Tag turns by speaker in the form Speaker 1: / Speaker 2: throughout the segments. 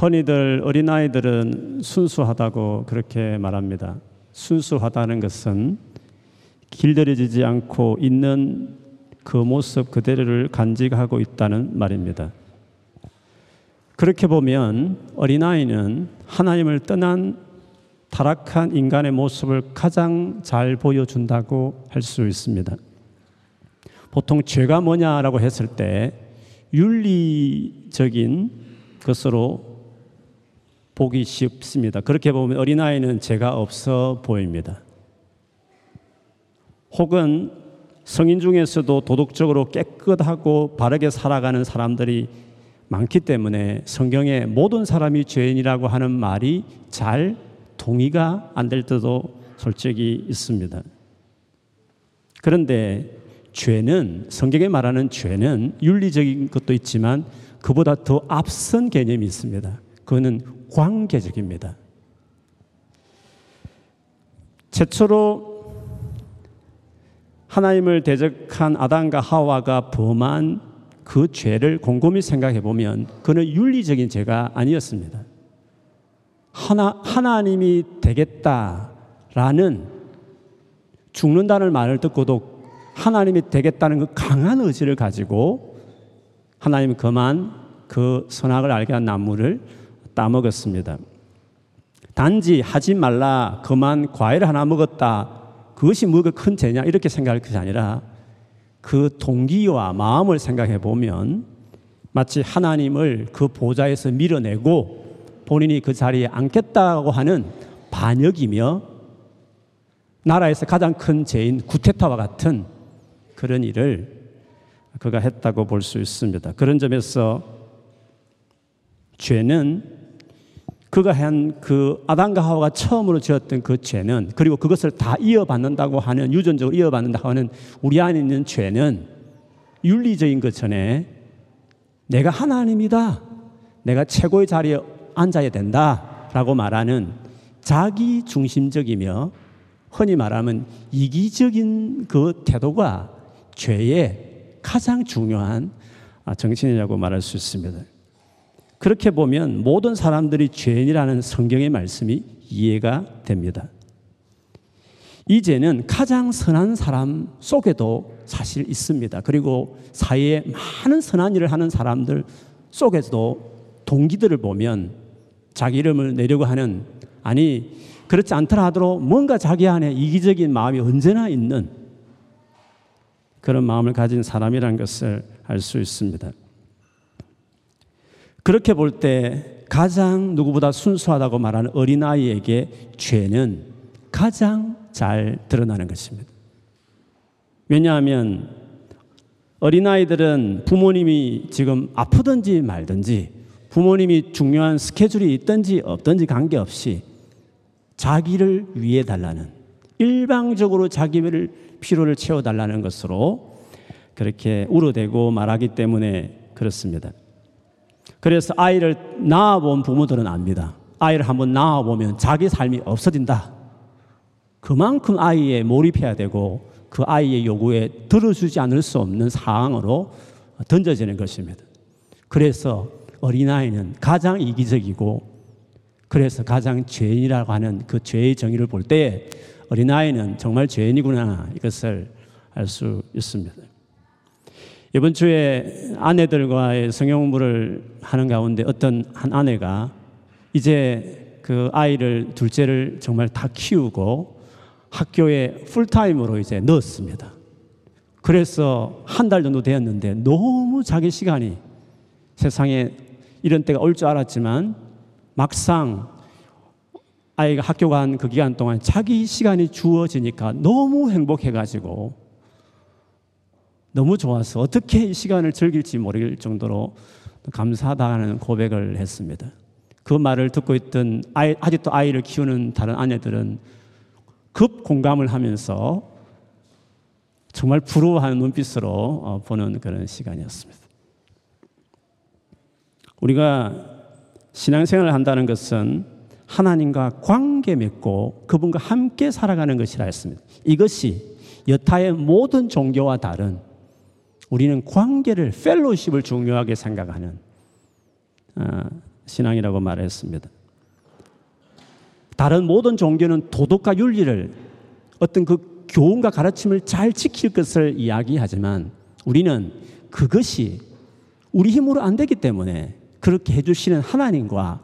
Speaker 1: 흔히들 어린아이들은 순수하다고 그렇게 말합니다. 순수하다는 것은 길들여지지 않고 있는 그 모습 그대로를 간직하고 있다는 말입니다. 그렇게 보면 어린아이는 하나님을 떠난 타락한 인간의 모습을 가장 잘 보여준다고 할 수 있습니다. 보통 죄가 뭐냐라고 했을 때 윤리적인 것으로 보기 쉽습니다. 그렇게 보면 어린아이는 죄가 없어 보입니다. 혹은 성인 중에서도 도덕적으로 깨끗하고 바르게 살아가는 사람들이 많기 때문에 성경에 모든 사람이 죄인이라고 하는 말이 잘 동의가 안 될 때도 솔직히 있습니다. 그런데 죄는 성경에 말하는 죄는 윤리적인 것도 있지만 그보다 더 앞선 개념이 있습니다. 그거는 관계적입니다. 최초로 하나님을 대적한 아담과 하와가 범한 그 죄를 곰곰이 생각해 보면 그는 윤리적인 죄가 아니었습니다. 하나, 하나님이 되겠다라는 죽는다는 말을 듣고도 하나님이 되겠다는 그 강한 의지를 가지고 하나님 그만 그 선악을 알게 한 나무를 따먹었습니다. 단지 하지 말라 그만 과일 하나 먹었다 그것이 뭐가 큰 죄냐 이렇게 생각할 것이 아니라 그 동기와 마음을 생각해 보면 마치 하나님을 그 보좌에서 밀어내고 본인이 그 자리에 앉겠다고 하는 반역이며 나라에서 가장 큰 죄인 구테타와 같은 그런 일을 그가 했다고 볼 수 있습니다. 그런 점에서 죄는 그가 한 그 아담과 하와가 처음으로 지었던 그 죄는 그리고 그것을 다 이어받는다고 하는 유전적으로 이어받는다고 하는 우리 안에 있는 죄는 윤리적인 것 전에 내가 하나님이다. 내가 최고의 자리에 앉아야 된다 라고 말하는 자기 중심적이며 흔히 말하면 이기적인 그 태도가 죄의 가장 중요한 정신이라고 말할 수 있습니다. 그렇게 보면 모든 사람들이 죄인이라는 성경의 말씀이 이해가 됩니다. 이 죄는 가장 선한 사람 속에도 사실 있습니다. 그리고 사회에 많은 선한 일을 하는 사람들 속에서도 동기들을 보면 자기 이름을 내려고 하는 아니 그렇지 않더라 하더라도 뭔가 자기 안에 이기적인 마음이 언제나 있는 그런 마음을 가진 사람이라는 것을 알 수 있습니다. 그렇게 볼 때 가장 누구보다 순수하다고 말하는 어린아이에게 죄는 가장 잘 드러나는 것입니다. 왜냐하면 어린아이들은 부모님이 지금 아프든지 말든지 부모님이 중요한 스케줄이 있든지 없든지 관계없이 자기를 위해 달라는 일방적으로 자기를 필요를 채워 달라는 것으로 그렇게 울어대고 말하기 때문에 그렇습니다. 그래서 아이를 낳아본 부모들은 압니다. 아이를 한번 낳아보면 자기 삶이 없어진다. 그만큼 아이에 몰입해야 되고 그 아이의 요구에 들어주지 않을 수 없는 상황으로 던져지는 것입니다. 그래서 어린아이는 가장 이기적이고 그래서 가장 죄인이라고 하는 그 죄의 정의를 볼 때 어린아이는 정말 죄인이구나 이것을 알 수 있습니다. 이번 주에 아내들과의 공부를 하는 가운데 어떤 한 아내가 이제 그 아이를 둘째를 정말 다 키우고 학교에 풀타임으로 이제 넣었습니다. 그래서 한 달 정도 되었는데 너무 자기 시간이 세상에 이런 때가 올 줄 알았지만 막상 아이가 학교 간 그 기간 동안 자기 시간이 주어지니까 너무 행복해가지고 너무 좋아서 어떻게 이 시간을 즐길지 모를 정도로 감사하다는 고백을 했습니다. 그 말을 듣고 있던 아이, 아직도 아이를 키우는 다른 아내들은 급 공감을 하면서 정말 부러워하는 눈빛으로 어, 보는 그런 시간이었습니다. 우리가 신앙생활을 한다는 것은 하나님과 관계 맺고 그분과 함께 살아가는 것이라 했습니다. 이것이 여타의 모든 종교와 다른 우리는 관계를 펠로십을 중요하게 생각하는 어, 신앙이라고 말했습니다. 다른 모든 종교는 도덕과 윤리를 어떤 그 교훈과 가르침을 잘 지킬 것을 이야기하지만 우리는 그것이 우리 힘으로 안 되기 때문에 그렇게 해주시는 하나님과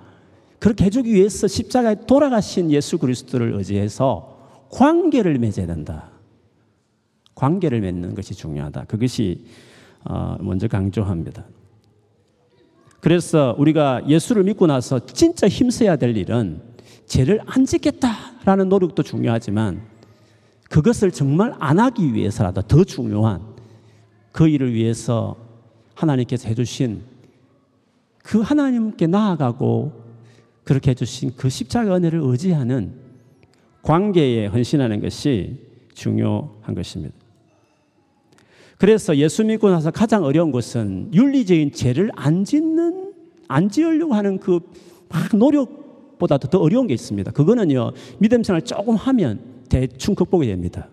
Speaker 1: 그렇게 해주기 위해서 십자가에 돌아가신 예수 그리스도를 의지해서 관계를 맺어야 된다. 관계를 맺는 것이 중요하다. 그것이 어, 먼저 강조합니다. 그래서 우리가 예수를 믿고 나서 진짜 힘써야 될 일은 죄를 안 짓겠다라는 노력도 중요하지만 그것을 정말 안 하기 위해서라도 더 중요한 그 일을 위해서 하나님께서 해주신 그 하나님께 나아가고 그렇게 해주신 그 십자가 은혜를 의지하는 관계에 헌신하는 것이 중요한 것입니다. 그래서 예수 믿고 나서 가장 어려운 것은 윤리적인 죄를 안 짓는, 안 지으려고 하는 그 막 노력보다도 더 어려운 게 있습니다. 그거는요, 믿음 생활 조금 하면 대충 극복이 됩니다.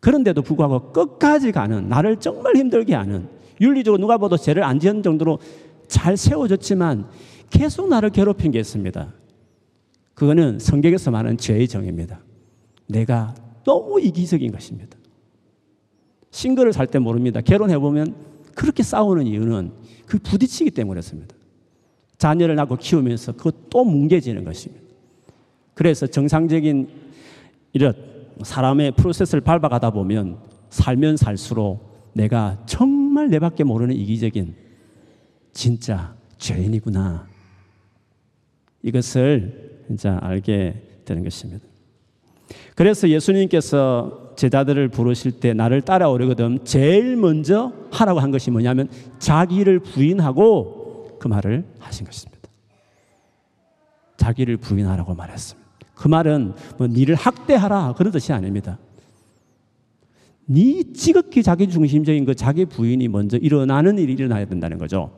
Speaker 1: 그런데도 불구하고 끝까지 가는, 나를 정말 힘들게 하는, 윤리적으로 누가 봐도 죄를 안 지은 정도로 잘 세워졌지만 계속 나를 괴롭힌 게 있습니다. 그거는 성경에서 말하는 죄의 정입니다. 내가 너무 이기적인 것입니다. 싱글을 살 때 모릅니다. 결혼해보면 그렇게 싸우는 이유는 그 부딪히기 때문이었습니다. 자녀를 낳고 키우면서 그것 또 뭉개지는 것입니다. 그래서 정상적인 이런 사람의 프로세스를 밟아가다 보면 살면 살수록 내가 정말 내밖에 모르는 이기적인 진짜 죄인이구나. 이것을 이제 알게 되는 것입니다. 그래서 예수님께서 제자들을 부르실 때 나를 따라오려거든 제일 먼저 하라고 한 것이 뭐냐면 자기를 부인하고 그 말을 하신 것입니다. 자기를 부인하라고 말했습니다. 그 말은 뭐 니를 학대하라 그런 뜻이 아닙니다. 니 지극히 자기 중심적인 그 자기 부인이 먼저 일어나는 일이 일어나야 된다는 거죠.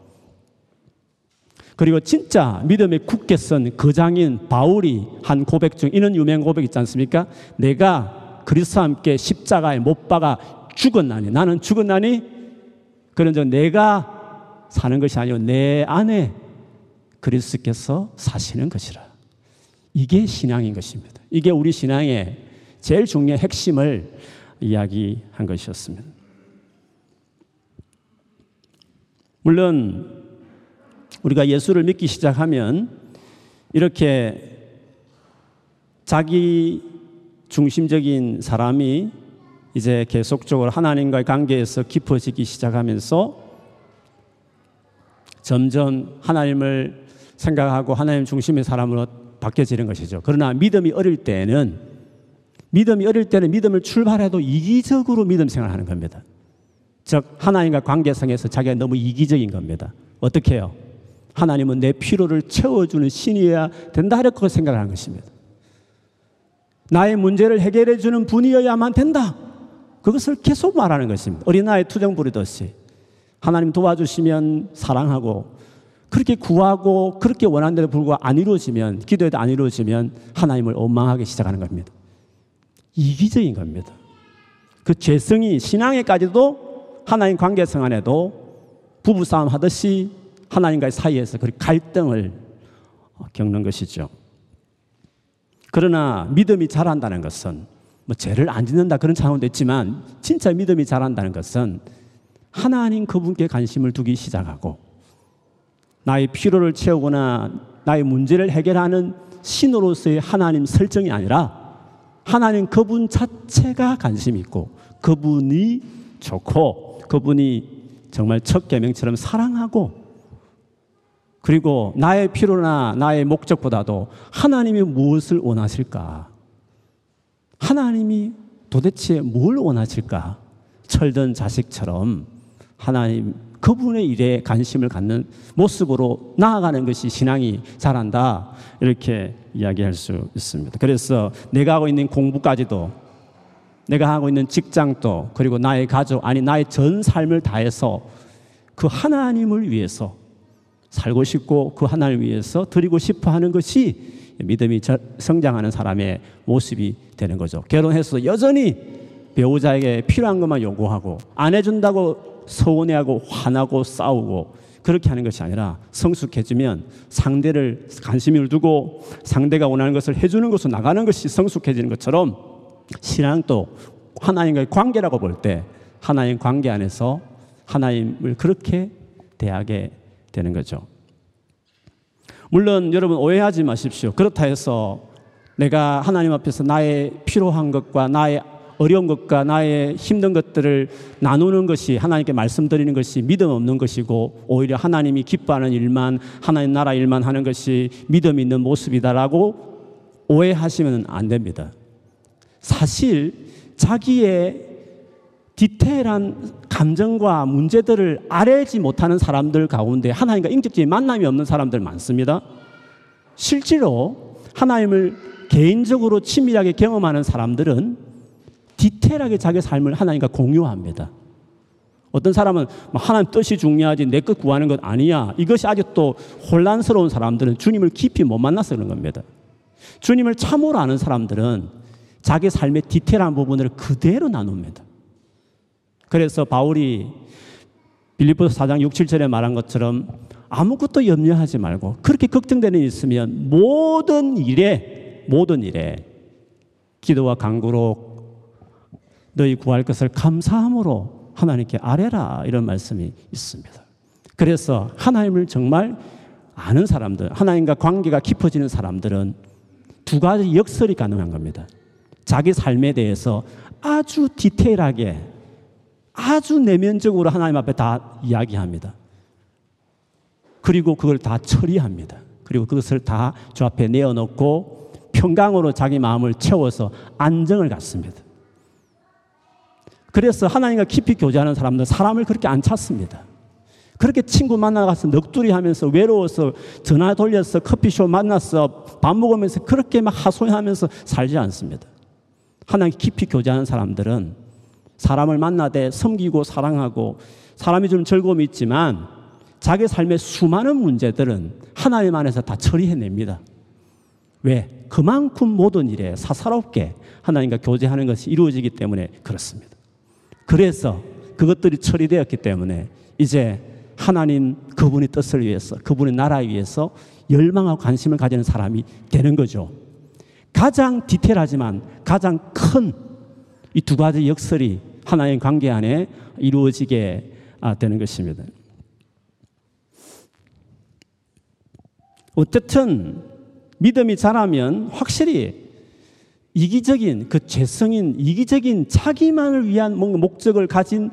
Speaker 1: 그리고 진짜 믿음에 굳게 선 거장인 바울이 한 고백 중 이는 유명 고백 있지 않습니까? 내가 그리스도와 함께 십자가에 못 박아 죽었나니 나는 죽었나니 그런저 내가 사는 것이 아니고 내 안에 그리스도께서 사시는 것이라. 이게 신앙인 것입니다. 이게 우리 신앙의 제일 중요한 핵심을 이야기한 것이었습니다. 물론 우리가 예수를 믿기 시작하면 이렇게 자기 중심적인 사람이 이제 계속적으로 하나님과의 관계에서 깊어지기 시작하면서 점점 하나님을 생각하고 하나님 중심의 사람으로 바뀌어지는 것이죠. 그러나 믿음이 어릴 때는 믿음이 어릴 때는 믿음을 출발해도 이기적으로 믿음 생활하는 겁니다. 즉 하나님과 관계성에서 자기가 너무 이기적인 겁니다. 어떻게 해요? 하나님은 내 필요를 채워주는 신이어야 된다 이렇게 생각하는 것입니다. 나의 문제를 해결해 주는 분이어야만 된다. 그것을 계속 말하는 것입니다. 어린아이 투정 부리듯이 하나님 도와주시면 사랑하고 그렇게 구하고 그렇게 원하는데도 불구하고 안 이루어지면 기도해도 안 이루어지면 하나님을 원망하기 시작하는 겁니다. 이기적인 겁니다. 그 죄성이 신앙에까지도 하나님 관계성 안에도 부부싸움 하듯이 하나님과의 사이에서 그 갈등을 겪는 것이죠. 그러나 믿음이 자란다는 것은 뭐 죄를 안 짓는다 그런 차원도 있지만 진짜 믿음이 자란다는 것은 하나님 그분께 관심을 두기 시작하고 나의 필요를 채우거나 나의 문제를 해결하는 신으로서의 하나님 설정이 아니라 하나님 그분 자체가 관심 있고 그분이 좋고 그분이 정말 첫 계명처럼 사랑하고 그리고 나의 필요나 나의 목적보다도 하나님이 무엇을 원하실까? 하나님이 도대체 뭘 원하실까? 철든 자식처럼 하나님 그분의 일에 관심을 갖는 모습으로 나아가는 것이 신앙이 잘한다. 이렇게 이야기할 수 있습니다. 그래서 내가 하고 있는 공부까지도 내가 하고 있는 직장도 그리고 나의 가족 아니 나의 전 삶을 다해서 그 하나님을 위해서 살고 싶고 그 하나님을 위해서 드리고 싶어 하는 것이 믿음이 성장하는 사람의 모습이 되는 거죠. 결혼해서 여전히 배우자에게 필요한 것만 요구하고 안 해준다고 서운해하고 화나고 싸우고 그렇게 하는 것이 아니라 성숙해지면 상대를 관심을 두고 상대가 원하는 것을 해주는 것으로 나가는 것이 성숙해지는 것처럼 신앙도 하나님과의 관계라고 볼 때 하나님 관계 안에서 하나님을 그렇게 대하게 되는 거죠. 물론 여러분 오해하지 마십시오. 그렇다 해서 내가 하나님 앞에서 나의 필요한 것과 나의 어려운 것과 나의 힘든 것들을 나누는 것이 하나님께 말씀드리는 것이 믿음 없는 것이고 오히려 하나님이 기뻐하는 일만 하나님 나라 일만 하는 것이 믿음 있는 모습이다라고 오해하시면 안 됩니다. 사실 자기의 디테일한 감정과 문제들을 알지 못하는 사람들 가운데 하나님과 인격적인 만남이 없는 사람들 많습니다. 실제로 하나님을 개인적으로 친밀하게 경험하는 사람들은 디테일하게 자기 삶을 하나님과 공유합니다. 어떤 사람은 뭐 하나님 뜻이 중요하지 내 것 구하는 것 아니야. 이것이 아직도 혼란스러운 사람들은 주님을 깊이 못 만나서 그런 겁니다. 주님을 참으로 아는 사람들은 자기 삶의 디테일한 부분을 그대로 나눕니다. 그래서 바울이 빌립보서 4장 6, 7절에 말한 것처럼 아무것도 염려하지 말고 그렇게 걱정되는 일 있으면 모든 일에 모든 일에 기도와 간구로 너희 구할 것을 감사함으로 하나님께 아뢰라 이런 말씀이 있습니다. 그래서 하나님을 정말 아는 사람들, 하나님과 관계가 깊어지는 사람들은 두 가지 역설이 가능한 겁니다. 자기 삶에 대해서 아주 디테일하게, 아주 내면적으로 하나님 앞에 다 이야기합니다. 그리고 그걸 다 처리합니다. 그리고 그것을 다 주 앞에 내어놓고 평강으로 자기 마음을 채워서 안정을 갖습니다. 그래서 하나님과 깊이 교제하는 사람들 사람을 그렇게 안 찾습니다. 그렇게 친구 만나가서 넋두리 하면서 외로워서 전화 돌려서 커피숍 만나서 밥 먹으면서 그렇게 막 하소연하면서 살지 않습니다. 하나님 깊이 교제하는 사람들은 사람을 만나되 섬기고 사랑하고 사람이 좀 즐거움이 있지만 자기 삶의 수많은 문제들은 하나님 안에서 다 처리해냅니다. 왜? 그만큼 모든 일에 사사롭게 하나님과 교제하는 것이 이루어지기 때문에 그렇습니다. 그래서 그것들이 처리되었기 때문에 이제 하나님 그분의 뜻을 위해서 그분의 나라 위해서 열망하고 관심을 가지는 사람이 되는 거죠. 가장 디테일하지만 가장 큰 이 두 가지 역설이 하나님 관계 안에 이루어지게 아, 되는 것입니다. 어쨌든 믿음이 자라면 확실히 이기적인 그 죄성인 이기적인 자기만을 위한 뭔가 목적을 가진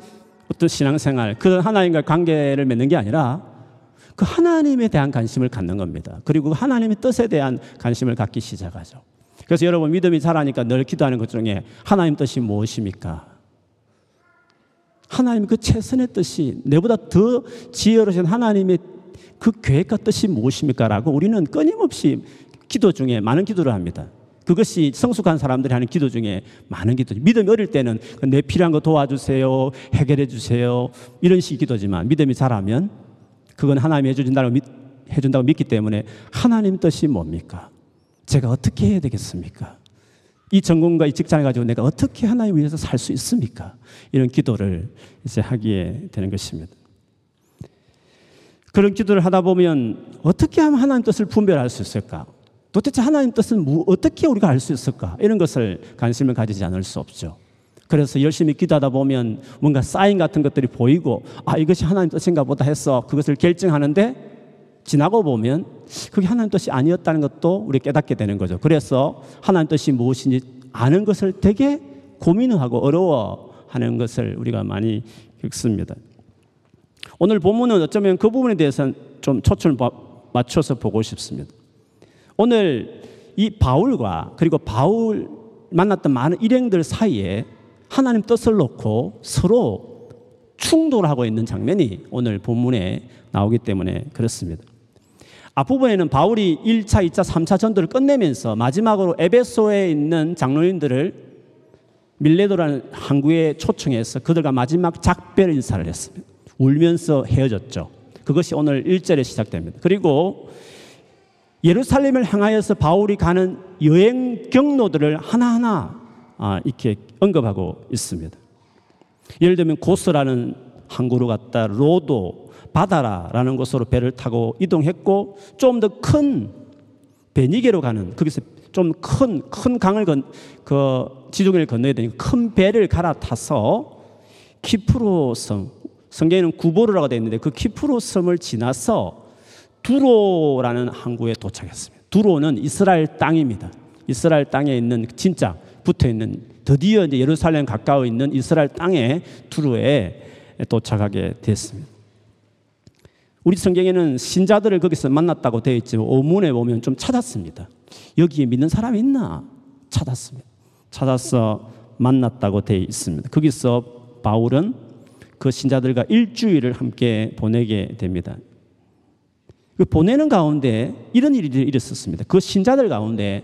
Speaker 1: 어떤 신앙생활, 그 하나님과 관계를 맺는 게 아니라 그 하나님에 대한 관심을 갖는 겁니다. 그리고 그 하나님의 뜻에 대한 관심을 갖기 시작하죠. 그래서 여러분 믿음이 자라니까 늘 기도하는 것 중에 하나님 뜻이 무엇입니까? 하나님 그 최선의 뜻이 내보다 더 지혜로우신 하나님의 그 계획과 뜻이 무엇입니까? 라고 우리는 끊임없이 기도 중에 많은 기도를 합니다. 그것이 성숙한 사람들이 하는 기도 중에 많은 기도죠. 믿음이 어릴 때는 내 필요한 거 도와주세요. 해결해 주세요. 이런 식 기도지만 믿음이 자라면 그건 하나님이 해준다고, 믿, 해준다고 믿기 때문에 하나님 뜻이 뭡니까? 제가 어떻게 해야 되겠습니까? 이 전공과 이 직장을 가지고 내가 어떻게 하나님 위해서 살 수 있습니까? 이런 기도를 이제 하기에 되는 것입니다. 그런 기도를 하다 보면 어떻게 하면 하나님 뜻을 분별할 수 있을까? 도대체 하나님 뜻은 뭐, 어떻게 우리가 알 수 있을까? 이런 것을 관심을 가지지 않을 수 없죠. 그래서 열심히 기도하다 보면 뭔가 사인 같은 것들이 보이고 아 이것이 하나님 뜻인가 보다 해서 그것을 결정하는데 지나고 보면 그게 하나님 뜻이 아니었다는 것도 우리 깨닫게 되는 거죠. 그래서 하나님 뜻이 무엇인지 아는 것을 되게 고민하고 어려워하는 것을 우리가 많이 겪습니다. 오늘 본문은 어쩌면 그 부분에 대해서는 좀 초점을 맞춰서 보고 싶습니다. 오늘 이 바울과 그리고 바울 만났던 많은 일행들 사이에 하나님 뜻을 놓고 서로 충돌하고 있는 장면이 오늘 본문에 나오기 때문에 그렇습니다. 앞부분에는 바울이 1차, 2차, 3차 전도를 끝내면서 마지막으로 에베소에 있는 장로님들을 밀레도라는 항구에 초청해서 그들과 마지막 작별 인사를 했습니다. 울면서 헤어졌죠. 그것이 오늘 1절에 시작됩니다. 그리고 예루살렘을 향하여서 바울이 가는 여행 경로들을 하나하나 아, 이렇게 언급하고 있습니다. 예를 들면 고스라는 항구로 갔다 로도, 바다라라는 곳으로 배를 타고 이동했고 좀 더 큰 베니게로 가는 거기서 좀 큰 큰 강을 건 그 지중해를 건너야 되니까 큰 배를 갈아타서 키프로 섬 성경에는 구보르라고 되어 있는데 그 키프로 섬을 지나서 두로라는 항구에 도착했습니다. 두로는 이스라엘 땅입니다. 이스라엘 땅에 있는 진짜 붙어 있는 드디어 이제 예루살렘 가까워 있는 이스라엘 땅에 두로에 도착하게 됐습니다. 우리 성경에는 신자들을 거기서 만났다고 되어 있지만 오문에 보면 좀 찾았습니다. 여기에 믿는 사람이 있나? 찾았습니다. 찾아서 만났다고 되어 있습니다. 거기서 바울은 그 신자들과 일주일을 함께 보내게 됩니다. 그 보내는 가운데 이런 일이 일었었습니다. 그 신자들 가운데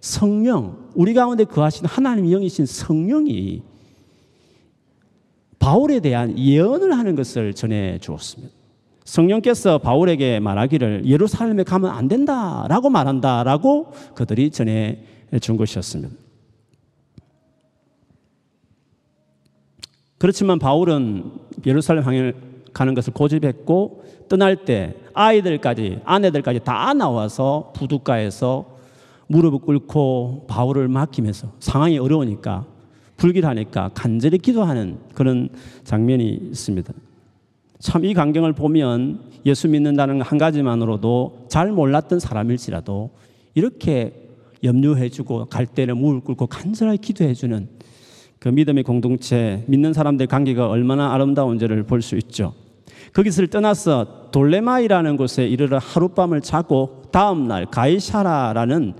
Speaker 1: 성령, 우리 가운데 거하신 하나님 영이신 성령이 바울에 대한 예언을 하는 것을 전해 주었습니다. 성령께서 바울에게 말하기를 예루살렘에 가면 안 된다라고 말한다라고 그들이 전해 준 것이었습니다. 그렇지만 바울은 예루살렘 향해 가는 것을 고집했고 떠날 때 아이들까지 아내들까지 다 나와서 부둣가에서 무릎을 꿇고 바울을 맡기면서 상황이 어려우니까 불길하니까 간절히 기도하는 그런 장면이 있습니다. 참 이 광경을 보면 예수 믿는다는 한 가지만으로도 잘 몰랐던 사람일지라도 이렇게 염려해주고 갈 때를 무릎 꿇고 간절하게 기도해주는 그 믿음의 공동체, 믿는 사람들 관계가 얼마나 아름다운지를 볼 수 있죠. 거기서 떠나서 돌레마이라는 곳에 이르러 하룻밤을 자고 다음날 가이샤라라는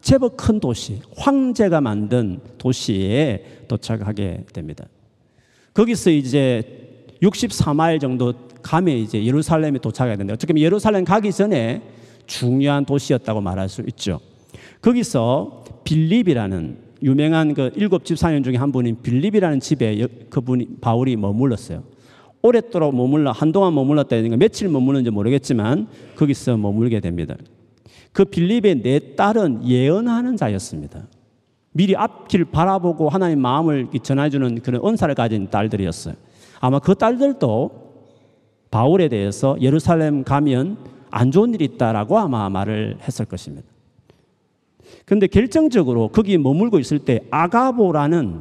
Speaker 1: 제법 큰 도시, 황제가 만든 도시에 도착하게 됩니다. 거기서 이제 64마일 정도 가면 이제 예루살렘에 도착해야 되는데 어떻게 보면 예루살렘 가기 전에 중요한 도시였다고 말할 수 있죠. 거기서 빌립이라는 유명한 그 일곱 집사님 중에 한 분인 빌립이라는 집에 그분이 바울이 머물렀어요. 오랫도록 머물러 한동안 머물렀다 니까 며칠 머무는지 모르겠지만 거기서 머물게 됩니다. 그 빌립의 네 딸은 예언하는 자였습니다. 미리 앞길 바라보고 하나님 마음을 전해주는 그런 은사를 가진 딸들이었어요. 아마 그 딸들도 바울에 대해서 예루살렘 가면 안 좋은 일이 있다라고 아마 말을 했을 것입니다. 근데 결정적으로 거기 머물고 있을 때 아가보라는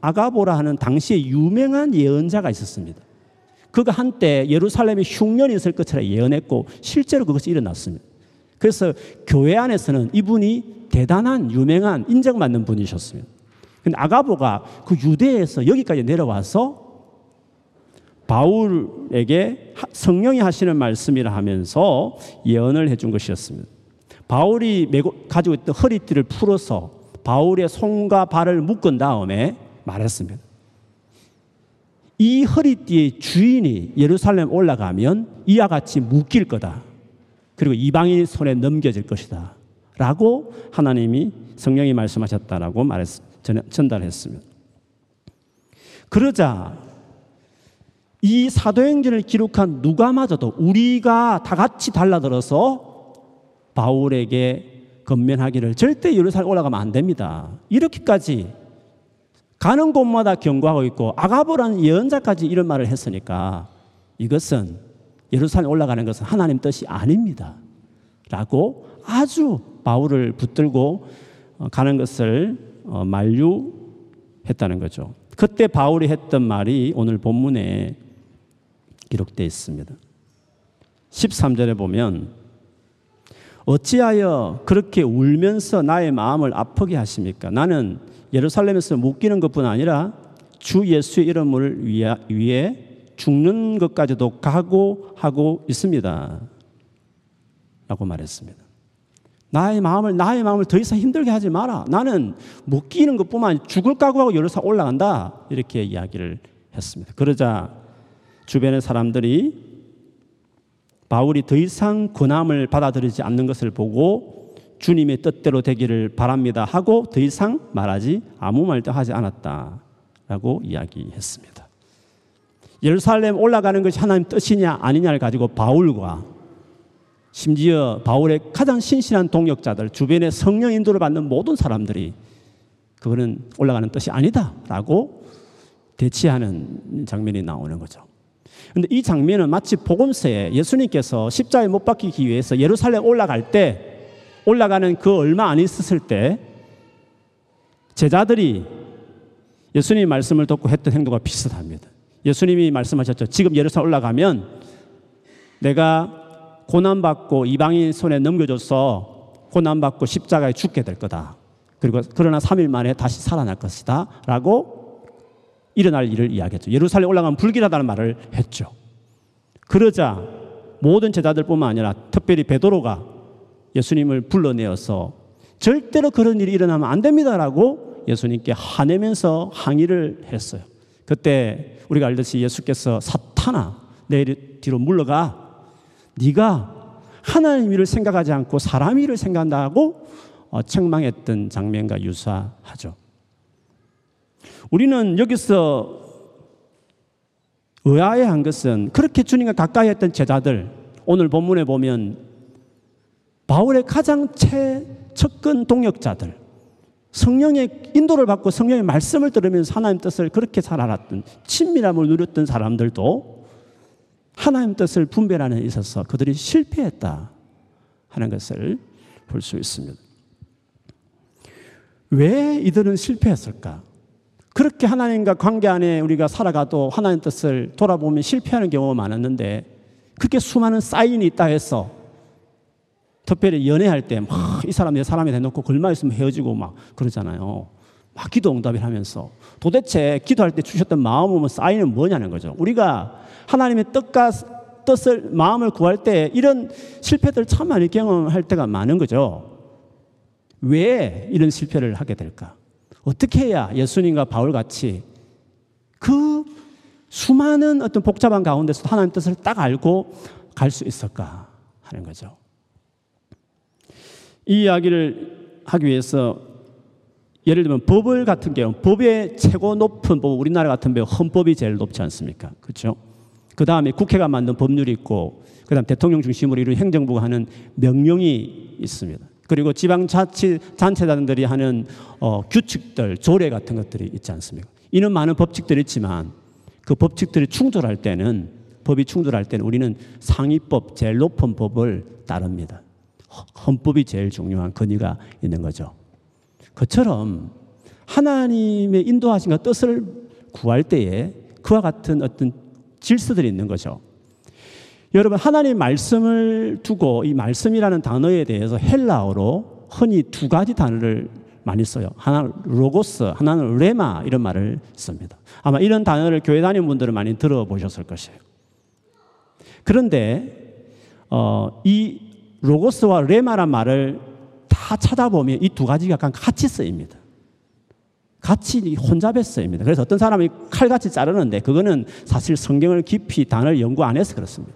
Speaker 1: 아가보라 하는 당시에 유명한 예언자가 있었습니다. 그가 한때 예루살렘에 흉년이 있을 것처럼 예언했고 실제로 그것이 일어났습니다. 그래서 교회 안에서는 이분이 대단한 유명한 인정받는 분이셨습니다. 근데 아가보가 그 유대에서 여기까지 내려와서 바울에게 성령이 하시는 말씀이라 하면서 예언을 해준 것이었습니다. 바울이 메고, 가지고 있던 허리띠를 풀어서 바울의 손과 발을 묶은 다음에 말했습니다. 이 허리띠의 주인이 예루살렘 올라가면 이와 같이 묶일 거다. 그리고 이방인 손에 넘겨질 것이다. 라고 하나님이 성령이 말씀하셨다라고 말했, 전달했습니다. 그러자 이 사도행전을 기록한 누가마저도 우리가 다 같이 달라들어서 바울에게 건면하기를 절대 예루살렘 올라가면 안 됩니다. 이렇게까지 가는 곳마다 경고하고 있고 아가보라는 예언자까지 이런 말을 했으니까 이것은 예루살렘 올라가는 것은 하나님 뜻이 아닙니다. 라고 아주 바울을 붙들고 어, 가는 것을 어, 만류했다는 거죠. 그때 바울이 했던 말이 오늘 본문에 기록되어 있습니다. 13절에 보면 어찌하여 그렇게 울면서 나의 마음을 아프게 하십니까? 나는 예루살렘에서 묶이는 것뿐 아니라 주 예수의 이름을 위해 죽는 것까지도 각오하고 있습니다. 라고 말했습니다. 나의 마음을, 나의 마음을 더 이상 힘들게 하지 마라. 나는 묶이는 것뿐만 아니라 죽을 각오하고 예루살렘 올라간다. 이렇게 이야기를 했습니다. 그러자 주변의 사람들이 바울이 더 이상 권함을 받아들이지 않는 것을 보고 주님의 뜻대로 되기를 바랍니다 하고 더 이상 말하지 아무 말도 하지 않았다라고 이야기했습니다. 예루살렘 올라가는 것이 하나님 뜻이냐 아니냐를 가지고 바울과 심지어 바울의 가장 신실한 동역자들 주변에 성령 인도를 받는 모든 사람들이 그거는 올라가는 뜻이 아니다라고 대치하는 장면이 나오는 거죠. 근데 이 장면은 마치 복음서에 예수님께서 십자가에 못 박히기 위해서 예루살렘 올라갈 때 올라가는 그 얼마 안 있었을 때 제자들이 예수님 말씀을 듣고 했던 행동과 비슷합니다. 예수님이 말씀하셨죠. 지금 예루살렘 올라가면 내가 고난받고 이방인 손에 넘겨줘서 고난받고 십자가에 죽게 될 거다. 그리고 그러나 3일 만에 다시 살아날 것이다. 라고 일어날 일을 이야기했죠. 예루살렘 올라가면 불길하다는 말을 했죠. 그러자 모든 제자들뿐만 아니라 특별히 베드로가 예수님을 불러내어서 절대로 그런 일이 일어나면 안 됩니다라고 예수님께 화내면서 항의를 했어요. 그때 우리가 알듯이 예수께서 사탄아 내 뒤로 물러가 네가 하나님 일을 생각하지 않고 사람 일을 생각한다고 어, 책망했던 장면과 유사하죠. 우리는 여기서 의아해한 것은 그렇게 주님과 가까이 했던 제자들 오늘 본문에 보면 바울의 가장 최측근 동역자들 성령의 인도를 받고 성령의 말씀을 들으면서 하나님 뜻을 그렇게 잘 알았던 친밀함을 누렸던 사람들도 하나님 뜻을 분별하는 데 있어서 그들이 실패했다 하는 것을 볼 수 있습니다. 왜 이들은 실패했을까? 그렇게 하나님과 관계 안에 우리가 살아가도 하나님 뜻을 돌아보면 실패하는 경우가 많았는데 그렇게 수많은 사인이 있다 해서 특별히 연애할 때막이 사람 내 사람이 대놓고 글만 있으면 헤어지고 막 그러잖아요. 막 기도 응답을 하면서 도대체 기도할 때 주셨던 마음은 사인은 뭐냐는 거죠. 우리가 하나님의 뜻과 뜻을 마음을 구할 때 이런 실패들 참 많이 경험할 때가 많은 거죠. 왜 이런 실패를 하게 될까? 어떻게 해야 예수님과 바울 같이 그 수많은 어떤 복잡한 가운데서 하나님 뜻을 딱 알고 갈 수 있을까 하는 거죠. 이 이야기를 하기 위해서 예를 들면 법을 같은 경우 법의 최고 높은 법 우리나라 같은 경우 헌법이 제일 높지 않습니까? 그렇죠? 그 다음에 국회가 만든 법률이 있고 그 다음 대통령 중심으로 이룬 행정부가 하는 명령이 있습니다. 그리고 지방자치단체장들이 하는 어, 규칙들, 조례 같은 것들이 있지 않습니까? 이는 많은 법칙들이 있지만 그 법칙들이 충돌할 때는 법이 충돌할 때는 우리는 상위법, 제일 높은 법을 따릅니다. 헌법이 제일 중요한 권위가 있는 거죠. 그처럼 하나님의 인도하신과 뜻을 구할 때에 그와 같은 어떤 질서들이 있는 거죠. 여러분 하나님 말씀을 두고 이 말씀이라는 단어에 대해서 헬라어로 흔히 두 가지 단어를 많이 써요. 하나는 로고스, 하나는 레마 이런 말을 씁니다. 아마 이런 단어를 교회 다니는 분들은 많이 들어보셨을 것이에요. 그런데 어, 이 로고스와 레마란 말을 다 찾아보면 이 두 가지가 약간 같이 쓰입니다. 같이 혼잡해 쓰입니다. 그래서 어떤 사람이 칼같이 자르는데 그거는 사실 성경을 깊이 단어를 연구 안 해서 그렇습니다.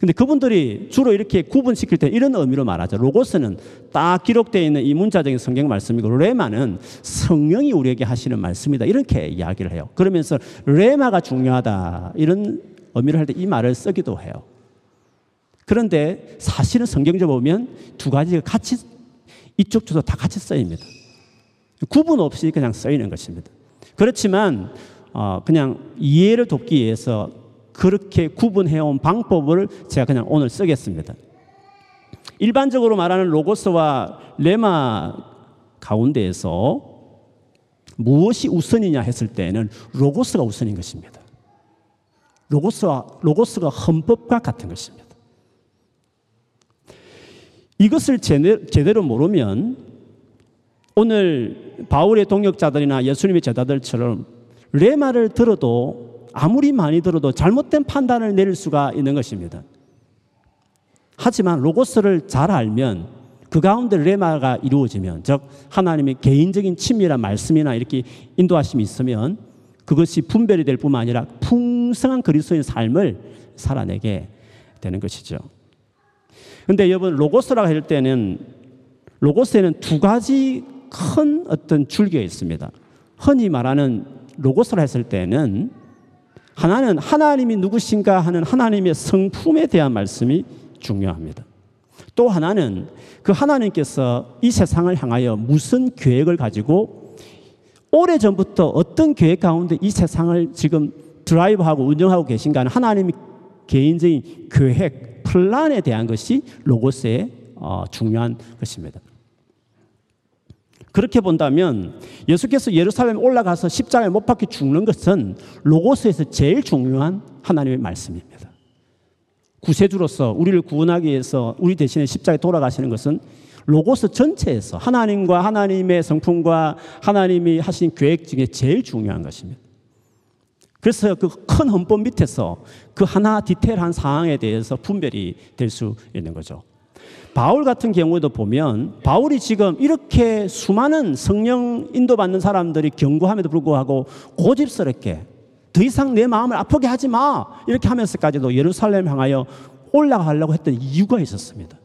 Speaker 1: 근데 그분들이 주로 이렇게 구분시킬 때 이런 의미로 말하죠. 로고스는 딱 기록되어 있는 이 문자적인 성경 말씀이고 레마는 성령이 우리에게 하시는 말씀이다. 이렇게 이야기를 해요. 그러면서 레마가 중요하다. 이런 의미를 할 때 이 말을 쓰기도 해요. 그런데 사실은 성경적으로 보면 두 가지가 같이 이쪽 저쪽 다 같이 쓰입니다. 구분 없이 그냥 쓰이는 것입니다. 그렇지만 어, 그냥 이해를 돕기 위해서 그렇게 구분해온 방법을 제가 그냥 오늘 쓰겠습니다. 일반적으로 말하는 로고스와 레마 가운데에서 무엇이 우선이냐 했을 때는 로고스가 우선인 것입니다. 로고스와 로고스가 헌법과 같은 것입니다. 이것을 제대로 모르면 오늘 바울의 동역자들이나 예수님의 제자들처럼 레마를 들어도 아무리 많이 들어도 잘못된 판단을 내릴 수가 있는 것입니다. 하지만 로고스를 잘 알면 그 가운데 레마가 이루어지면 즉 하나님의 개인적인 친밀한 말씀이나 이렇게 인도하심이 있으면 그것이 분별이 될 뿐만 아니라 풍성한 그리스도인 삶을 살아내게 되는 것이죠. 근데 여러분 로고스라고 할 때는 로고스에는 두 가지 큰 어떤 줄기가 있습니다. 흔히 말하는 로고스라 했을 때는 하나는 하나님이 누구신가 하는 하나님의 성품에 대한 말씀이 중요합니다. 또 하나는 그 하나님께서 이 세상을 향하여 무슨 계획을 가지고 오래 전부터 어떤 계획 가운데 이 세상을 지금 드라이브하고 운영하고 계신가는 하나님이 개인적인 계획, 플랜에 대한 것이 로고스의 어, 중요한 것입니다. 그렇게 본다면 예수께서 예루살렘에 올라가서 십자가에 못 박혀 죽는 것은 로고스에서 제일 중요한 하나님의 말씀입니다. 구세주로서 우리를 구원하기 위해서 우리 대신에 십자가에 돌아가시는 것은 로고스 전체에서 하나님과 하나님의 성품과 하나님이 하신 계획 중에 제일 중요한 것입니다. 그래서 그 큰 헌법 밑에서 그 하나 디테일한 사항에 대해서 분별이 될 수 있는 거죠. 바울 같은 경우도 보면 바울이 지금 이렇게 수많은 성령 인도받는 사람들이 경고함에도 불구하고 고집스럽게 더 이상 내 마음을 아프게 하지 마 이렇게 하면서까지도 예루살렘 향하여 올라가려고 했던 이유가 있었습니다.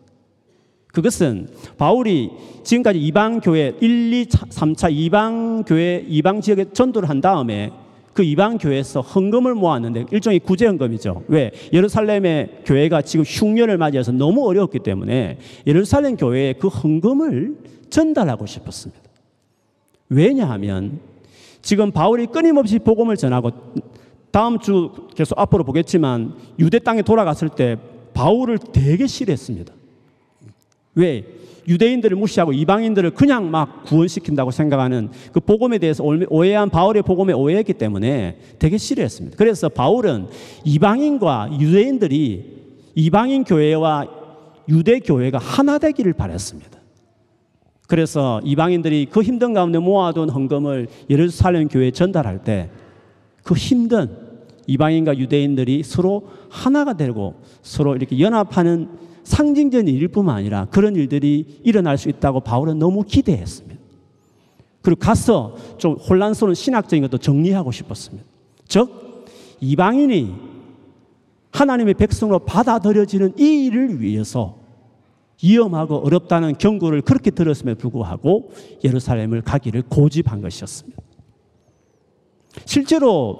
Speaker 1: 그것은 바울이 지금까지 이방 교회 1, 2, 3차 이방 교회 이방 지역에 전도를 한 다음에 그 이방 교회에서 헌금을 모았는데 일종의 구제 헌금이죠. 왜? 예루살렘의 교회가 지금 흉년을 맞이해서 너무 어려웠기 때문에 예루살렘 교회에 그 헌금을 전달하고 싶었습니다. 왜냐하면 지금 바울이 끊임없이 복음을 전하고 다음 주 계속 앞으로 보겠지만 유대 땅에 돌아갔을 때 바울을 되게 싫어했습니다. 왜? 유대인들을 무시하고 이방인들을 그냥 막 구원시킨다고 생각하는 그 복음에 대해서 오해한 바울의 복음에 오해했기 때문에 되게 싫어했습니다. 그래서 바울은 이방인과 유대인들이 이방인 교회와 유대 교회가 하나 되기를 바랬습니다. 그래서 이방인들이 그 힘든 가운데 모아둔 헌금을 예루살렘 교회에 전달할 때 그 힘든 이방인과 유대인들이 서로 하나가 되고 서로 이렇게 연합하는 상징적인 일뿐만 아니라 그런 일들이 일어날 수 있다고 바울은 너무 기대했습니다. 그리고 가서 좀 혼란스러운 신학적인 것도 정리하고 싶었습니다. 즉, 이방인이 하나님의 백성으로 받아들여지는 이 일을 위해서 위험하고 어렵다는 경고를 그렇게 들었음에 불구하고 예루살렘을 가기를 고집한 것이었습니다. 실제로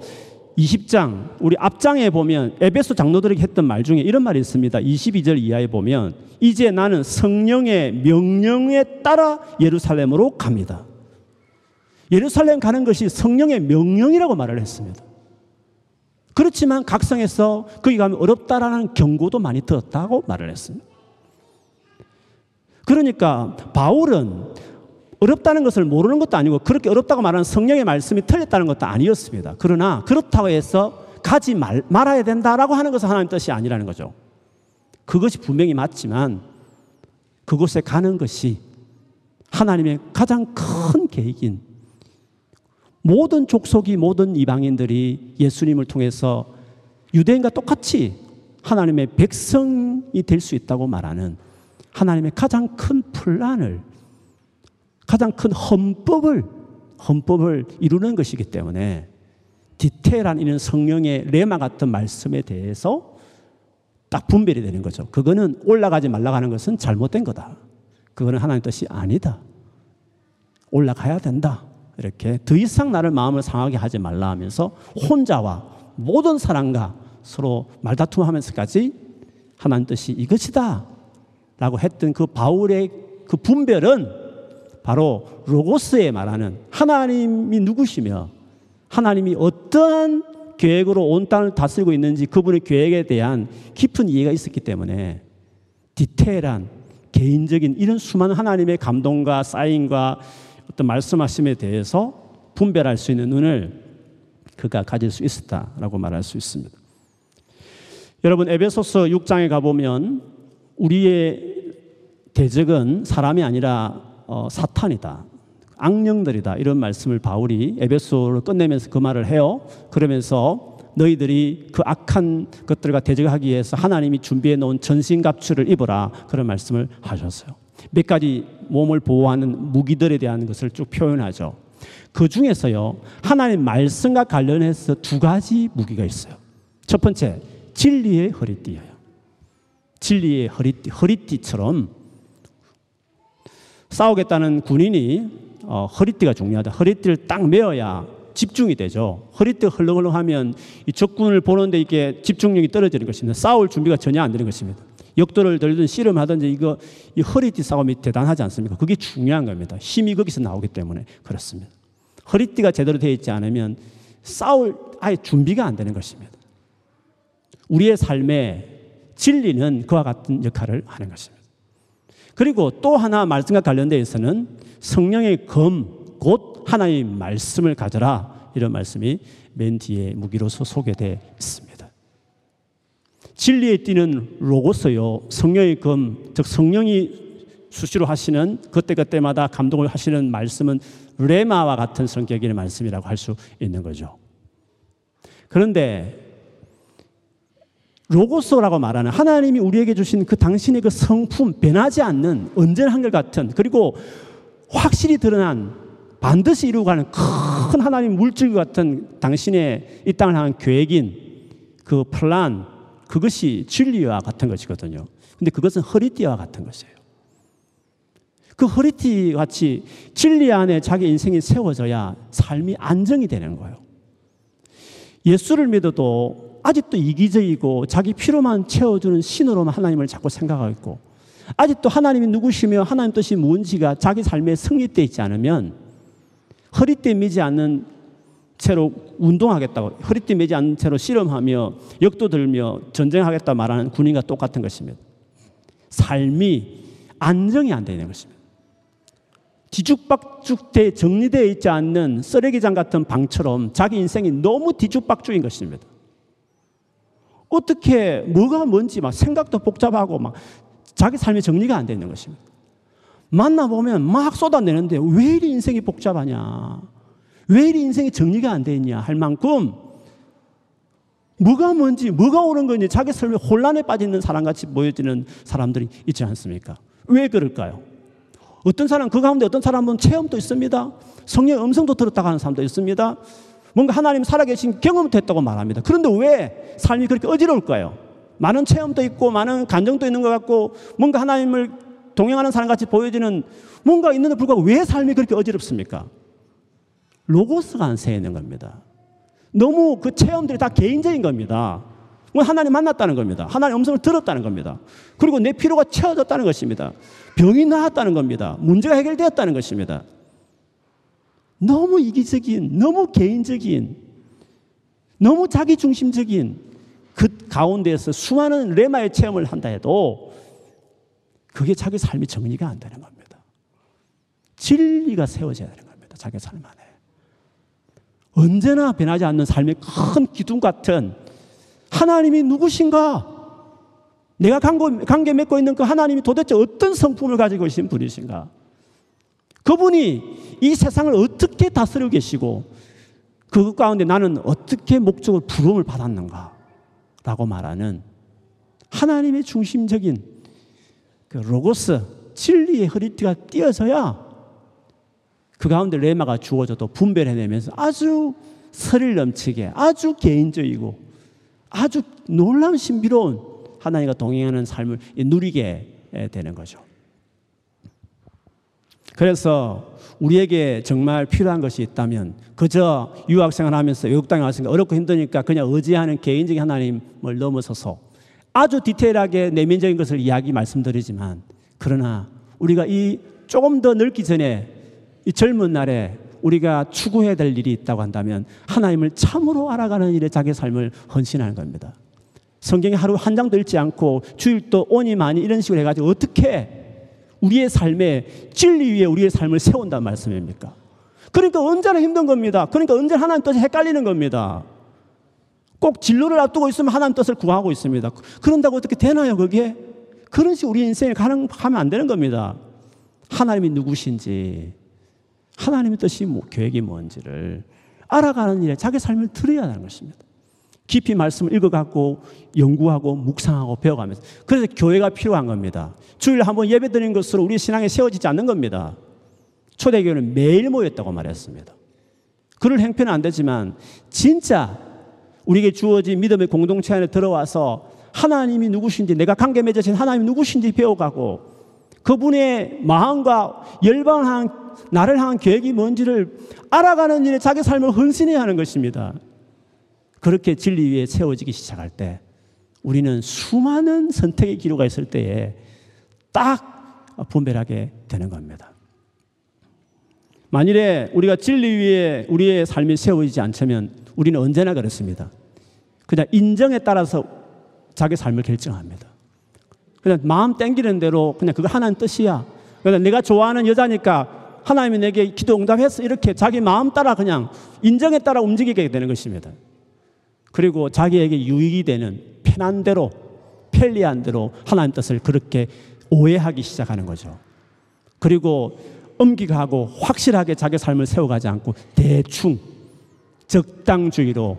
Speaker 1: 20장 우리 앞장에 보면 에베소 장로들에게 했던 말 중에 이런 말이 있습니다. 22절 이하에 보면 이제 나는 성령의 명령에 따라 예루살렘으로 갑니다. 예루살렘 가는 것이 성령의 명령이라고 말을 했습니다. 그렇지만 각성에서 거기 가면 어렵다라는 경고도 많이 들었다고 말을 했습니다. 그러니까 바울은 어렵다는 것을 모르는 것도 아니고 그렇게 어렵다고 말하는 성령의 말씀이 틀렸다는 것도 아니었습니다. 그러나 그렇다고 해서 가지 말, 말아야 된다라고 하는 것은 하나님 뜻이 아니라는 거죠. 그것이 분명히 맞지만 그곳에 가는 것이 하나님의 가장 큰 계획인 모든 족속이 모든 이방인들이 예수님을 통해서 유대인과 똑같이 하나님의 백성이 될 수 있다고 말하는 하나님의 가장 큰 플란을 가장 큰 헌법을 헌법을 이루는 것이기 때문에 디테일한 이런 성령의 레마 같은 말씀에 대해서 딱 분별이 되는 거죠. 그거는 올라가지 말라고 하는 것은 잘못된 거다. 그거는 하나님 뜻이 아니다. 올라가야 된다. 이렇게 더 이상 나를 마음을 상하게 하지 말라 하면서 혼자와 모든 사람과 서로 말다툼하면서까지 하나님 뜻이 이것이다. 라고 했던 그 바울의 그 분별은 바로 로고스에 말하는 하나님이 누구시며 하나님이 어떠한 계획으로 온 땅을 다스리고 있는지 그분의 계획에 대한 깊은 이해가 있었기 때문에 디테일한 개인적인 이런 수많은 하나님의 감동과 사인과 어떤 말씀하심에 대해서 분별할 수 있는 눈을 그가 가질 수 있었다라고 말할 수 있습니다. 여러분 에베소서 6장에 가보면 우리의 대적은 사람이 아니라 어, 사탄이다. 악령들이다. 이런 말씀을 바울이 에베소를 끝내면서 그 말을 해요. 그러면서 너희들이 그 악한 것들과 대적하기 위해서 하나님이 준비해 놓은 전신갑주를 입어라. 그런 말씀을 하셨어요. 몇 가지 몸을 보호하는 무기들에 대한 것을 쭉 표현하죠. 그 중에서요, 하나님 말씀과 관련해서 두 가지 무기가 있어요. 첫 번째, 진리의 허리띠예요. 진리의 허리띠, 허리띠처럼 싸우겠다는 군인이 어, 허리띠가 중요하다. 허리띠를 딱 메어야 집중이 되죠. 허리띠 헐렁헐렁하면 이 적군을 보는데 이게 집중력이 떨어지는 것입니다. 싸울 준비가 전혀 안 되는 것입니다. 역도를 들든 씨름하든지 이거 이 허리띠 싸움이 대단하지 않습니까? 그게 중요한 겁니다. 힘이 거기서 나오기 때문에 그렇습니다. 허리띠가 제대로 되어 있지 않으면 싸울 아예 준비가 안 되는 것입니다. 우리의 삶에 진리는 그와 같은 역할을 하는 것입니다. 그리고 또 하나 말씀과 관련되어서는 성령의 검, 곧 하나님의 말씀을 가져라. 이런 말씀이 맨 뒤에 무기로서 소개되어 있습니다. 진리에 뛰는 로고스요, 성령의 검, 즉 성령이 수시로 하시는 그때그때마다 감동을 하시는 말씀은 레마와 같은 성격의 말씀이라고 할 수 있는 거죠. 그런데 로고스라고 말하는 하나님이 우리에게 주신 그 당신의 그 성품 변하지 않는 언제나 한결같은 그리고 확실히 드러난 반드시 이루고 가는 큰 하나님 물질 같은 당신의 이 땅을 향한 계획인 그 플란 그것이 진리와 같은 것이거든요. 근데 그것은 허리띠와 같은 것이에요. 그 허리띠 같이 진리 안에 자기 인생이 세워져야 삶이 안정이 되는 거예요. 예수를 믿어도 아직도 이기적이고 자기 필요만 채워주는 신으로만 하나님을 자꾸 생각하고 있고 아직도 하나님이 누구시며 하나님 뜻이 뭔지가 자기 삶에 성립되어 있지 않으면 허리띠 미지 않는 채로 운동하겠다고 허리띠 매지 않는 채로 실험하며 역도 들며 전쟁하겠다 말하는 군인과 똑같은 것입니다. 삶이 안정이 안 되는 것입니다. 뒤죽박죽돼 정리되어 있지 않는 쓰레기장 같은 방처럼 자기 인생이 너무 뒤죽박죽인 것입니다. 어떻게 뭐가 뭔지 막 생각도 복잡하고 막 자기 삶이 정리가 안 되는 것입니다. 만나보면 막 쏟아내는데 왜 이리 인생이 복잡하냐. 왜 이리 인생이 정리가 안 돼 있냐 할 만큼 뭐가 뭔지 뭐가 옳은 건지 자기 삶에 혼란에 빠져 있는 사람같이 보여지는 사람들이 있지 않습니까? 왜 그럴까요? 어떤 사람 그 가운데 어떤 사람은 체험도 있습니다. 성령의 음성도 들었다고 하는 사람도 있습니다. 뭔가 하나님 살아계신 경험도 했다고 말합니다. 그런데 왜 삶이 그렇게 어지러울까요? 많은 체험도 있고 많은 감정도 있는 것 같고 뭔가 하나님을 동행하는 사람 같이 보여지는 뭔가 있는데 불구하고 왜 삶이 그렇게 어지럽습니까? 로고스가 안 새 있는 겁니다. 너무 그 체험들이 다 개인적인 겁니다. 뭐 하나님 만났다는 겁니다. 하나님 음성을 들었다는 겁니다. 그리고 내 필요가 채워졌다는 것입니다. 병이 나았다는 겁니다. 문제가 해결되었다는 것입니다. 너무 이기적인, 너무 개인적인, 너무 자기중심적인 그 가운데에서 수많은 레마의 체험을 한다 해도 그게 자기 삶이 정리가 안 되는 겁니다. 진리가 세워져야 되는 겁니다. 자기 삶 안에. 언제나 변하지 않는 삶의 큰 기둥 같은 하나님이 누구신가? 내가 관계 맺고 있는 그 하나님이 도대체 어떤 성품을 가지고 계신 분이신가? 그분이 이 세상을 어떻게 다스리고 계시고 그 가운데 나는 어떻게 목적을 부름을 받았는가? 라고 말하는 하나님의 중심적인 그 로고스, 진리의 허리띠가 띄어져야 그 가운데 레마가 주어져도 분별해내면서 아주 설을 넘치게 아주 개인적이고 아주 놀라운 신비로운 하나님과 동행하는 삶을 누리게 되는 거죠. 그래서 우리에게 정말 필요한 것이 있다면 그저 유학생활 하면서 외국땅에 왔으니까 어렵고 힘드니까 그냥 의지하는 개인적인 하나님을 넘어서서 아주 디테일하게 내면적인 것을 이야기 말씀드리지만 그러나 우리가 이 조금 더 넓기 전에 이 젊은 날에 우리가 추구해야 될 일이 있다고 한다면 하나님을 참으로 알아가는 일에 자기 삶을 헌신하는 겁니다. 성경에 하루 한 장도 읽지 않고 주일도 오니 많이 이런 식으로 해가지고 어떻게 우리의 삶에 진리 위에 우리의 삶을 세운단 말씀입니까? 그러니까 언제나 힘든 겁니다. 그러니까 언제나 하나님 뜻이 헷갈리는 겁니다. 꼭 진로를 앞두고 있으면 하나님 뜻을 구하고 있습니다. 그런다고 어떻게 되나요, 그게? 그런 식으로 우리 인생을 가는, 가면 안 되는 겁니다. 하나님이 누구신지, 하나님의 뜻이 뭐, 계획이 뭔지를 알아가는 일에 자기 삶을 들여야 하는 것입니다. 깊이 말씀을 읽어갖고 연구하고 묵상하고 배워가면서 그래서 교회가 필요한 겁니다. 주일 한번 예배 드리는 것으로 우리 신앙에 세워지지 않는 겁니다. 초대교회는 매일 모였다고 말했습니다. 그럴 행편은 안 되지만 진짜 우리에게 주어진 믿음의 공동체 안에 들어와서 하나님이 누구신지 내가 관계 맺어진 하나님이 누구신지 배워가고 그분의 마음과 열방을 향한 나를 향한 계획이 뭔지를 알아가는 일에 자기 삶을 헌신해야 하는 것입니다. 그렇게 진리 위에 세워지기 시작할 때 우리는 수많은 선택의 기로가 있을 때에 딱 분별하게 되는 겁니다. 만일에 우리가 진리 위에 우리의 삶이 세워지지 않다면 우리는 언제나 그렇습니다. 그냥 인정에 따라서 자기 삶을 결정합니다. 그냥 마음 땡기는 대로 그냥 그거 하나님 뜻이야. 그냥 내가 좋아하는 여자니까 하나님이 내게 기도 응답했어. 이렇게 자기 마음 따라 그냥 인정에 따라 움직이게 되는 것입니다. 그리고 자기에게 유익이 되는 편한 대로, 편리한 대로 하나님 뜻을 그렇게 오해하기 시작하는 거죠. 그리고 엄기가하고 확실하게 자기 삶을 세워가지 않고 대충 적당주의로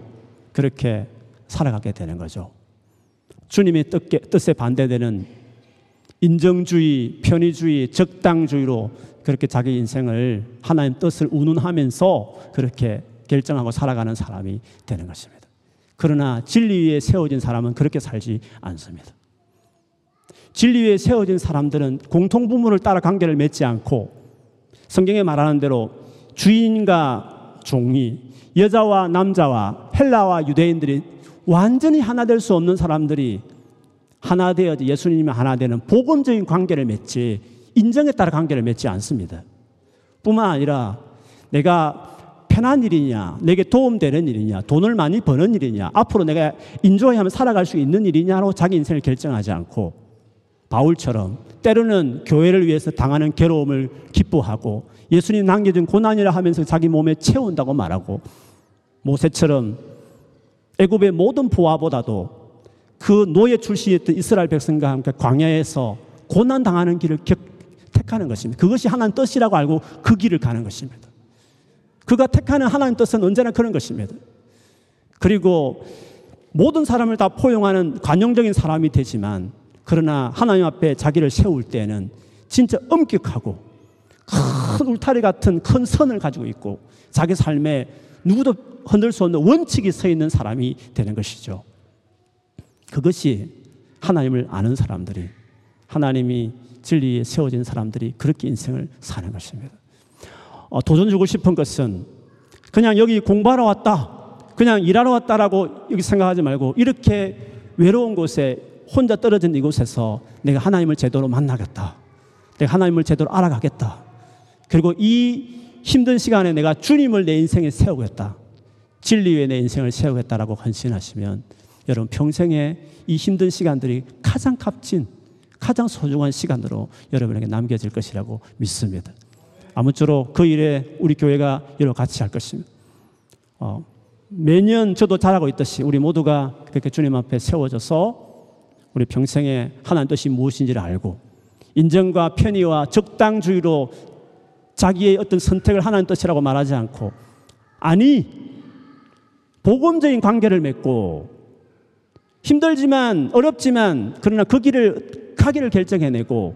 Speaker 1: 그렇게 살아가게 되는 거죠. 주님의 뜻에 반대되는 인정주의, 편의주의, 적당주의로 그렇게 자기 인생을 하나님 뜻을 운운하면서 그렇게 결정하고 살아가는 사람이 되는 것입니다. 그러나 진리 위에 세워진 사람은 그렇게 살지 않습니다. 진리 위에 세워진 사람들은 공통 부문을 따라 관계를 맺지 않고 성경에 말하는 대로 주인과 종이 여자와 남자와 헬라와 유대인들이 완전히 하나 될 수 없는 사람들이 하나 되어 예수님이 하나 되는 복음적인 관계를 맺지 인정에 따라 관계를 맺지 않습니다. 뿐만 아니라 내가 편한 일이냐, 내게 도움되는 일이냐, 돈을 많이 버는 일이냐, 앞으로 내가 인조하면 살아갈 수 있는 일이냐로 자기 인생을 결정하지 않고 바울처럼 때로는 교회를 위해서 당하는 괴로움을 기뻐하고 예수님 남겨준 고난이라 하면서 자기 몸에 채운다고 말하고 모세처럼 애굽의 모든 부하보다도 그 노예 출신이었던 이스라엘 백성과 함께 광야에서 고난 당하는 길을 택하는 것입니다. 그것이 하나님 뜻이라고 알고 그 길을 가는 것입니다. 그가 택하는 하나님 뜻은 언제나 그런 것입니다. 그리고 모든 사람을 다 포용하는 관용적인 사람이 되지만 그러나 하나님 앞에 자기를 세울 때는 진짜 엄격하고 큰 울타리 같은 큰 선을 가지고 있고 자기 삶에 누구도 흔들 수 없는 원칙이 서 있는 사람이 되는 것이죠. 그것이 하나님을 아는 사람들이 하나님이 진리에 세워진 사람들이 그렇게 인생을 사는 것입니다. 어, 도전 주고 싶은 것은 그냥 여기 공부하러 왔다. 그냥 일하러 왔다라고 여기 생각하지 말고 이렇게 외로운 곳에 혼자 떨어진 이곳에서 내가 하나님을 제대로 만나겠다. 내가 하나님을 제대로 알아가겠다. 그리고 이 힘든 시간에 내가 주님을 내 인생에 세우겠다. 진리 위에 내 인생을 세우겠다라고 헌신하시면 여러분 평생에 이 힘든 시간들이 가장 값진 가장 소중한 시간으로 여러분에게 남겨질 것이라고 믿습니다. 아무쪼록 그 일에 우리 교회가 여러 같이 할 것입니다. 어, 매년 저도 잘하고 있듯이 우리 모두가 그렇게 주님 앞에 세워져서 우리 평생에 하나님 뜻이 무엇인지를 알고 인정과 편의와 적당주의로 자기의 어떤 선택을 하나님 뜻이라고 말하지 않고 아니 복음적인 관계를 맺고 힘들지만 어렵지만 그러나 그 길을 가기를 결정해내고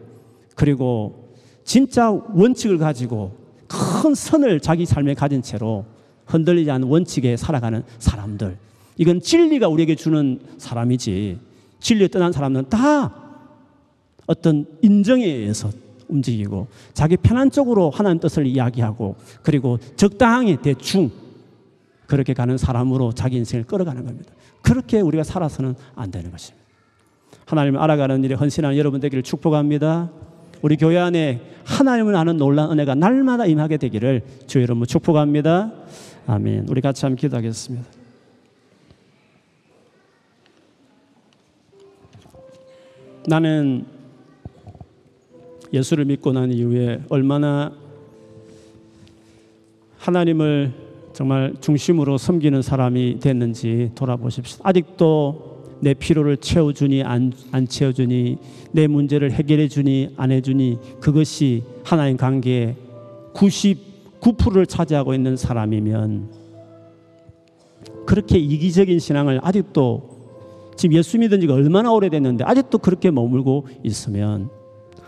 Speaker 1: 그리고 진짜 원칙을 가지고 큰 선을 자기 삶에 가진 채로 흔들리지 않는 원칙에 살아가는 사람들. 이건 진리가 우리에게 주는 사람이지. 진리에 떠난 사람들은 다 어떤 인정에 의해서 움직이고 자기 편한 쪽으로 하나님 뜻을 이야기하고 그리고 적당히 대충 그렇게 가는 사람으로 자기 인생을 끌어가는 겁니다. 그렇게 우리가 살아서는 안 되는 것입니다. 하나님을 알아가는 일에 헌신하는 여러분 되기를 축복합니다. 우리 교회 안에 하나님을 아는 놀라운 은혜가 날마다 임하게 되기를 주 여러분 축복합니다. 아멘. 우리 같이 한번 기도하겠습니다. 나는 예수를 믿고 난 이후에 얼마나 하나님을 정말 중심으로 섬기는 사람이 됐는지 돌아보십시오. 아직도 내 피로를 채워주니 안, 안 채워주니 내 문제를 해결해 주니 안 해주니 그것이 하나님 관계의 99%를 차지하고 있는 사람이면 그렇게 이기적인 신앙을 아직도 지금 예수 믿은 지가 얼마나 오래됐는데 아직도 그렇게 머물고 있으면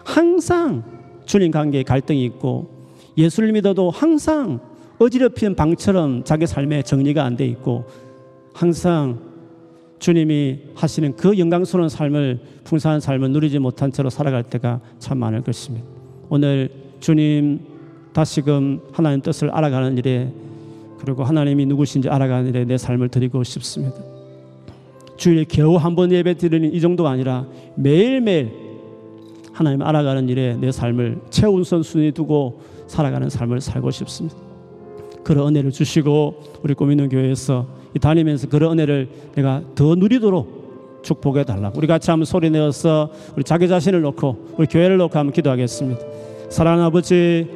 Speaker 1: 항상 주님 관계에 갈등이 있고 예수를 믿어도 항상 어지럽히는 방처럼 자기 삶에 정리가 안 돼 있고 항상 주님이 하시는 그 영광스러운 삶을 풍성한 삶을 누리지 못한 채로 살아갈 때가 참 많을 것입니다. 오늘 주님 다시금 하나님 뜻을 알아가는 일에 그리고 하나님이 누구신지 알아가는 일에 내 삶을 드리고 싶습니다. 주일에 겨우 한 번 예배 드리는 이 정도가 아니라 매일매일 하나님 알아가는 일에 내 삶을 최우선 순위 두고 살아가는 삶을 살고 싶습니다. 그런 은혜를 주시고 우리 꼬미는 교회에서 다니면서 그런 은혜를 내가 더 누리도록 축복해 달라고. 우리 같이 한번 소리 내어서 우리 자기 자신을 놓고 우리 교회를 놓고 한번 기도하겠습니다. 사랑하는 아버지,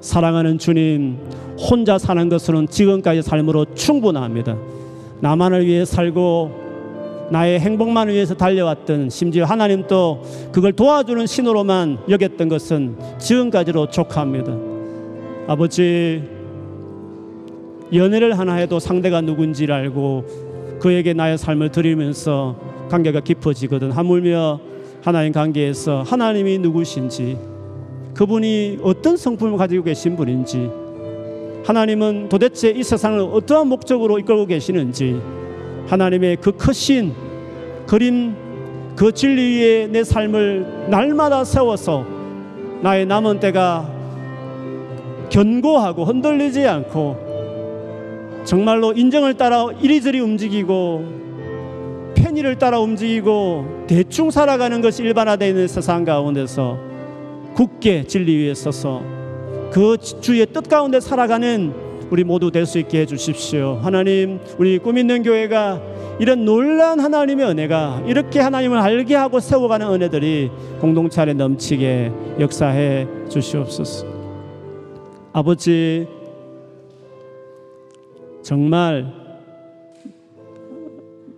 Speaker 1: 사랑하는 주님, 혼자 사는 것으로는 지금까지 삶으로 충분합니다. 나만을 위해 살고 나의 행복만 위해서 달려왔던 심지어 하나님 또 그걸 도와주는 신호로만 여겼던 것은 지금까지로 족합니다. 아버지 연애를 하나 해도 상대가 누군지를 알고 그에게 나의 삶을 드리면서 관계가 깊어지거든. 하물며 하나님 관계에서 하나님이 누구신지 그분이 어떤 성품을 가지고 계신 분인지 하나님은 도대체 이 세상을 어떠한 목적으로 이끌고 계시는지 하나님의 그 크신 그림 그 진리 위에 내 삶을 날마다 세워서 나의 남은 때가 견고하고 흔들리지 않고 정말로 인정을 따라 이리저리 움직이고 편의를 따라 움직이고 대충 살아가는 것이 일반화되어 있는 세상 가운데서 굳게 진리 위에 서서 그 주의 뜻 가운데 살아가는 우리 모두 될 수 있게 해주십시오. 하나님, 우리 꿈 있는 교회가 이런 놀란 하나님의 은혜가 이렇게 하나님을 알게 하고 세워가는 은혜들이 공동체 안에 넘치게 역사해 주시옵소서. 아버지, 정말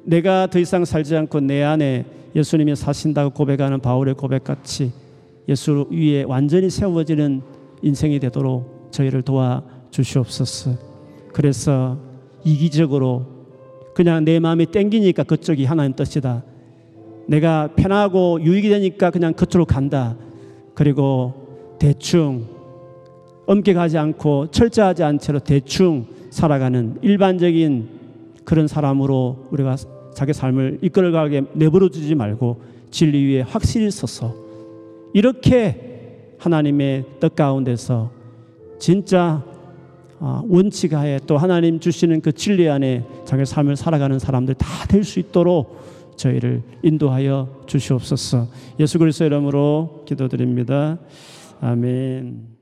Speaker 1: 내가 더 이상 살지 않고 내 안에 예수님이 사신다고 고백하는 바울의 고백같이 예수 위에 완전히 세워지는 인생이 되도록 저희를 도와 주시옵소서. 그래서 이기적으로 그냥 내 마음이 땡기니까 그쪽이 하나님 뜻이다. 내가 편하고 유익이 되니까 그냥 그쪽으로 간다. 그리고 대충 엄격하지 않고 철저하지 않은 채로 대충 살아가는 일반적인 그런 사람으로 우리가 자기 삶을 이끌어가게 내버려 두지 말고 진리 위에 확실히 서서 이렇게 하나님의 뜻 가운데서 진짜 아, 원칙 하에 또 하나님 주시는 그 진리 안에 자기 삶을 살아가는 사람들 다 될 수 있도록 저희를 인도하여 주시옵소서. 예수 그리스도 이름으로 기도드립니다. 아멘.